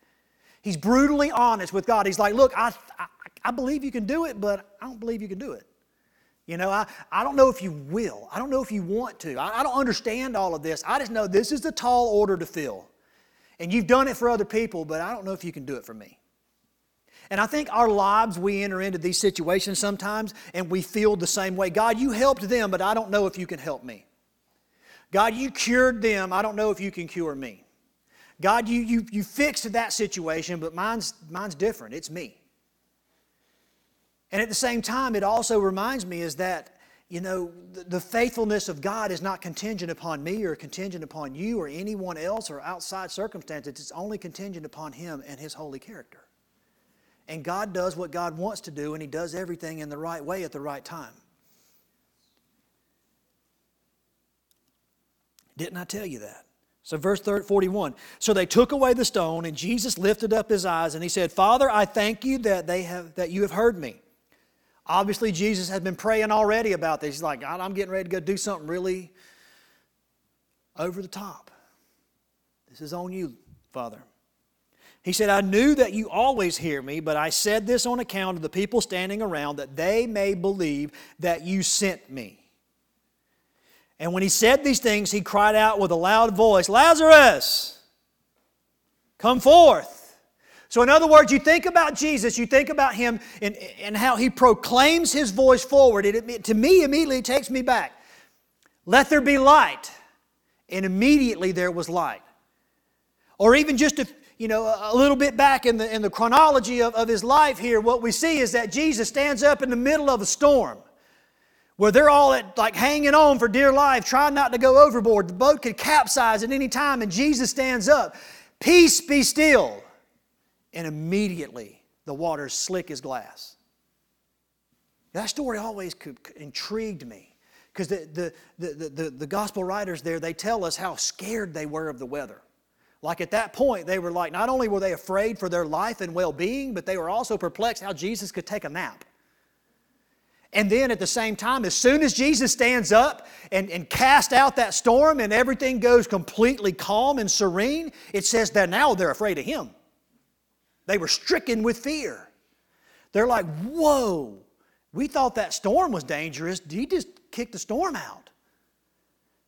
He's brutally honest with God. He's like, Look, I, I, I believe you can do it, but I don't believe you can do it. You know, I, I don't know if you will. I don't know if you want to. I, I don't understand all of this. I just know this is the tall order to fill. And you've done it for other people, but I don't know if you can do it for me. And I think our lives, we enter into these situations sometimes and we feel the same way. God, you helped them, but I don't know if you can help me. God, you cured them. I don't know if you can cure me. God, you, you, you fixed that situation, but mine's, mine's different. It's me. And at the same time, it also reminds me is that, you know, the, the faithfulness of God is not contingent upon me or contingent upon you or anyone else or outside circumstances. It's only contingent upon Him and His holy character. And God does what God wants to do, and He does everything in the right way at the right time. Didn't I tell you that? So, verse 41 So they took away the stone, and Jesus lifted up his eyes, and he said, Father, I thank you that, they have, that you have heard me. Obviously, Jesus had been praying already about this. He's like, God, I'm getting ready to go do something really over the top. This is on you, Father. He said, I knew that you always hear me, but I said this on account of the people standing around, that they may believe that you sent me. And when he said these things, he cried out with a loud voice, Lazarus, come forth. So, in other words, you think about Jesus, you think about him and, and how he proclaims his voice forward. It, to me, immediately, takes me back. Let there be light. And immediately there was light. Or even just a, you know, a little bit back in the, in the chronology of, of his life here, what we see is that Jesus stands up in the middle of a storm where they're all at, like hanging on for dear life, trying not to go overboard. The boat could capsize at any time, and Jesus stands up. Peace be still. And immediately the water's slick as glass. That story always intrigued me because the, the, the, the, the gospel writers there, they tell us how scared they were of the weather. Like at that point, they were like, not only were they afraid for their life and well being, but they were also perplexed how Jesus could take a nap. And then at the same time, as soon as Jesus stands up and, and casts out that storm and everything goes completely calm and serene, it says that now they're afraid of him. They were stricken with fear. They're like, whoa, we thought that storm was dangerous. He just kicked the storm out.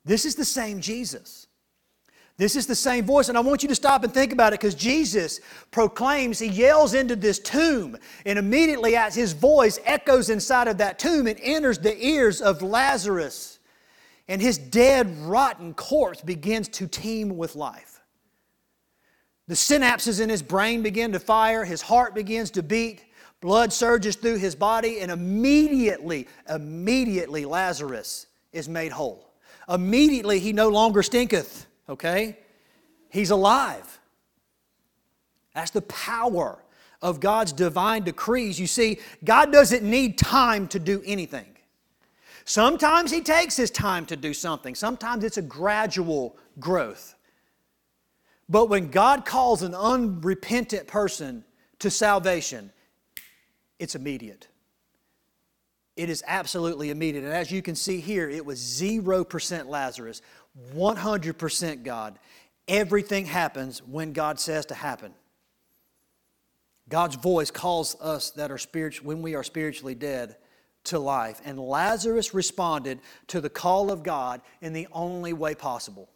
This is the same Jesus. This is the same voice, and I want you to stop and think about it because Jesus proclaims, he yells into this tomb, and immediately as his voice echoes inside of that tomb, it enters the ears of Lazarus, and his dead, rotten corpse begins to teem with life. The synapses in his brain begin to fire, his heart begins to beat, blood surges through his body, and immediately, immediately Lazarus is made whole. Immediately he no longer stinketh okay? He's alive. That's the power of God's divine decrees. You see, God doesn't need time to do anything. Sometimes He takes His time to do something, sometimes it's a gradual growth. But when God calls an unrepentant person to salvation, it's immediate. It is absolutely immediate. And as you can see here, it was 0% Lazarus, 100% God. Everything happens when God says to happen. God's voice calls us that are spiritual when we are spiritually dead to life. And Lazarus responded to the call of God in the only way possible.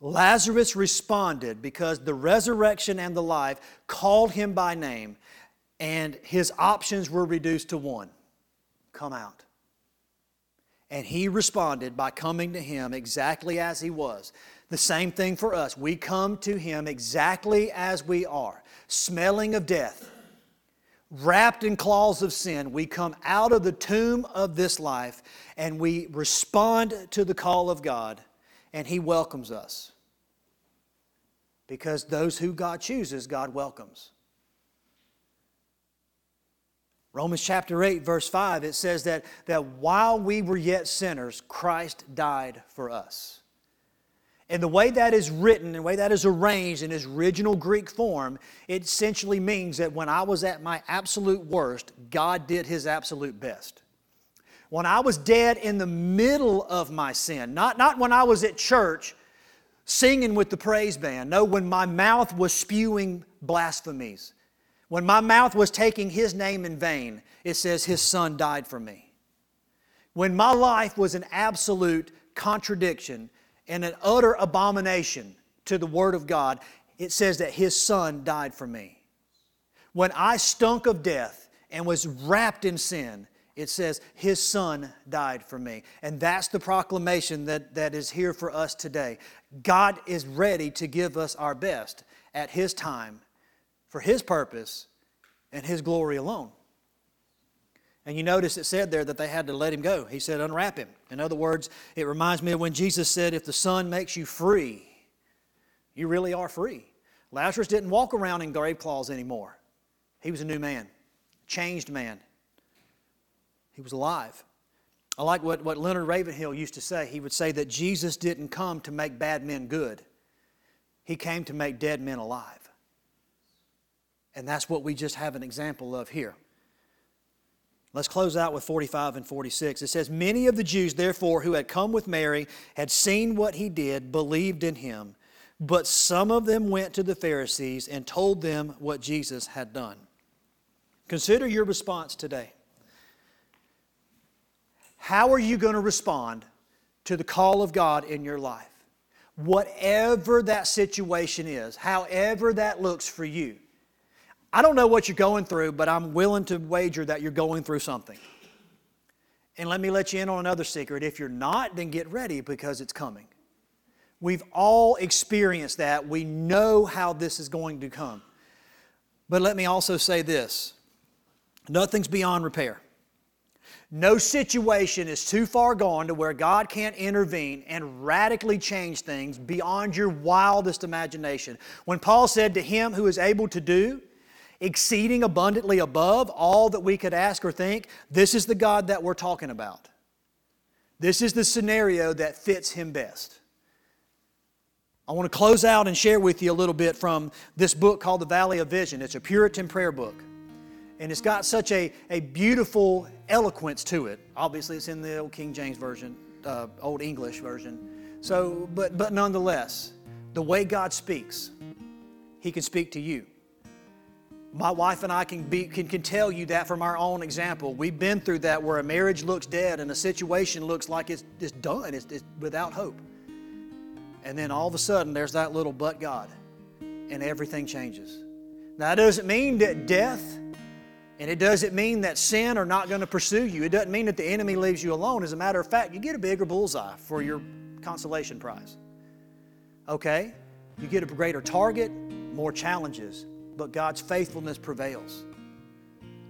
Lazarus responded because the resurrection and the life called him by name, and his options were reduced to one come out. And he responded by coming to him exactly as he was. The same thing for us. We come to him exactly as we are, smelling of death, wrapped in claws of sin. We come out of the tomb of this life and we respond to the call of God, and he welcomes us. Because those who God chooses, God welcomes. Romans chapter 8, verse 5, it says that, that while we were yet sinners, Christ died for us. And the way that is written, the way that is arranged in its original Greek form, it essentially means that when I was at my absolute worst, God did his absolute best. When I was dead in the middle of my sin, not, not when I was at church singing with the praise band, no, when my mouth was spewing blasphemies when my mouth was taking his name in vain, it says his son died for me. When my life was an absolute contradiction and an utter abomination to the word of God, it says that his son died for me. When I stunk of death and was wrapped in sin, it says, His Son died for me. And that's the proclamation that, that is here for us today. God is ready to give us our best at His time, for His purpose, and His glory alone. And you notice it said there that they had to let him go. He said, unwrap him. In other words, it reminds me of when Jesus said, if the Son makes you free, you really are free. Lazarus didn't walk around in grave clothes anymore. He was a new man, changed man. He was alive. I like what, what Leonard Ravenhill used to say. He would say that Jesus didn't come to make bad men good, He came to make dead men alive. And that's what we just have an example of here. Let's close out with 45 and 46. It says, Many of the Jews, therefore, who had come with Mary, had seen what he did, believed in him. But some of them went to the Pharisees and told them what Jesus had done. Consider your response today. How are you going to respond to the call of God in your life? Whatever that situation is, however that looks for you. I don't know what you're going through, but I'm willing to wager that you're going through something. And let me let you in on another secret. If you're not, then get ready because it's coming. We've all experienced that. We know how this is going to come. But let me also say this nothing's beyond repair. No situation is too far gone to where God can't intervene and radically change things beyond your wildest imagination. When Paul said to him who is able to do, exceeding abundantly above all that we could ask or think, this is the God that we're talking about. This is the scenario that fits him best. I want to close out and share with you a little bit from this book called The Valley of Vision. It's a Puritan prayer book. And it's got such a, a beautiful eloquence to it. Obviously, it's in the old King James Version, uh, Old English Version. So, but, but nonetheless, the way God speaks, He can speak to you. My wife and I can, be, can, can tell you that from our own example. We've been through that where a marriage looks dead and a situation looks like it's, it's done, it's, it's without hope. And then all of a sudden, there's that little but God, and everything changes. Now, that doesn't mean that death and it doesn't mean that sin are not going to pursue you. It doesn't mean that the enemy leaves you alone. As a matter of fact, you get a bigger bullseye for your consolation prize. Okay? You get a greater target, more challenges, but God's faithfulness prevails.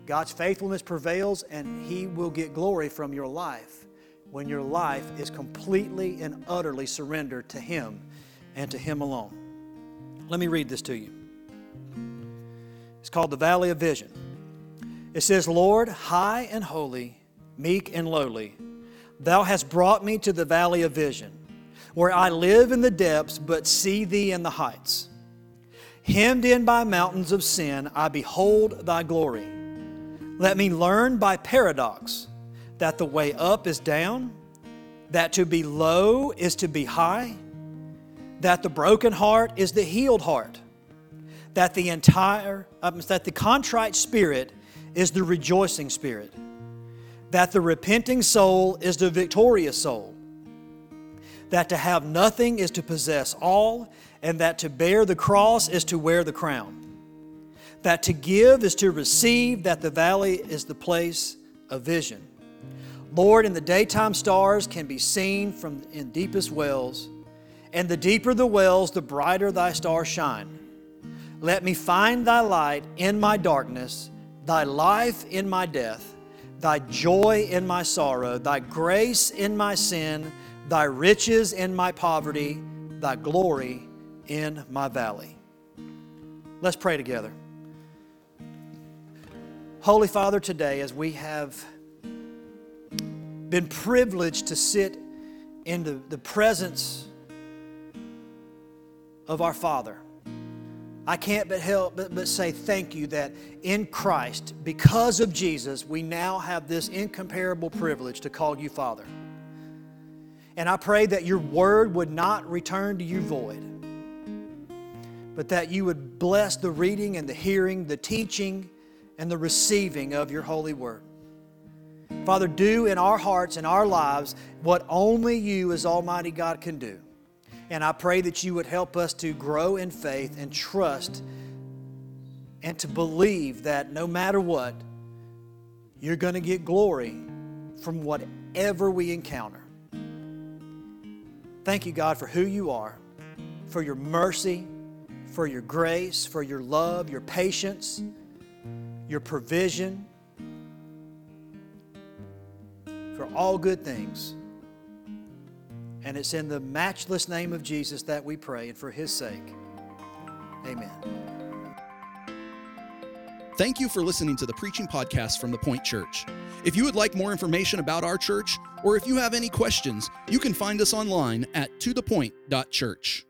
God's faithfulness prevails, and He will get glory from your life when your life is completely and utterly surrendered to Him and to Him alone. Let me read this to you. It's called the Valley of Vision. It says, Lord, high and holy, meek and lowly, thou hast brought me to the valley of vision, where I live in the depths, but see thee in the heights. Hemmed in by mountains of sin, I behold thy glory. Let me learn by paradox that the way up is down, that to be low is to be high, that the broken heart is the healed heart, that the entire, that the contrite spirit is the rejoicing spirit, that the repenting soul is the victorious soul, that to have nothing is to possess all, and that to bear the cross is to wear the crown, that to give is to receive, that the valley is the place of vision. Lord, in the daytime stars can be seen from in deepest wells, and the deeper the wells, the brighter thy stars shine. Let me find thy light in my darkness Thy life in my death, Thy joy in my sorrow, Thy grace in my sin, Thy riches in my poverty, Thy glory in my valley. Let's pray together. Holy Father, today, as we have been privileged to sit in the, the presence of our Father, I can't but help but, but say thank you that in Christ, because of Jesus, we now have this incomparable privilege to call you Father. And I pray that your word would not return to you void, but that you would bless the reading and the hearing, the teaching and the receiving of your holy word. Father, do in our hearts and our lives what only you as Almighty God can do. And I pray that you would help us to grow in faith and trust and to believe that no matter what, you're going to get glory from whatever we encounter. Thank you, God, for who you are, for your mercy, for your grace, for your love, your patience, your provision, for all good things. And it's in the matchless name of Jesus that we pray, and for his sake. Amen. Thank you for listening to the preaching podcast from the Point Church. If you would like more information about our church, or if you have any questions, you can find us online at tothepoint.church.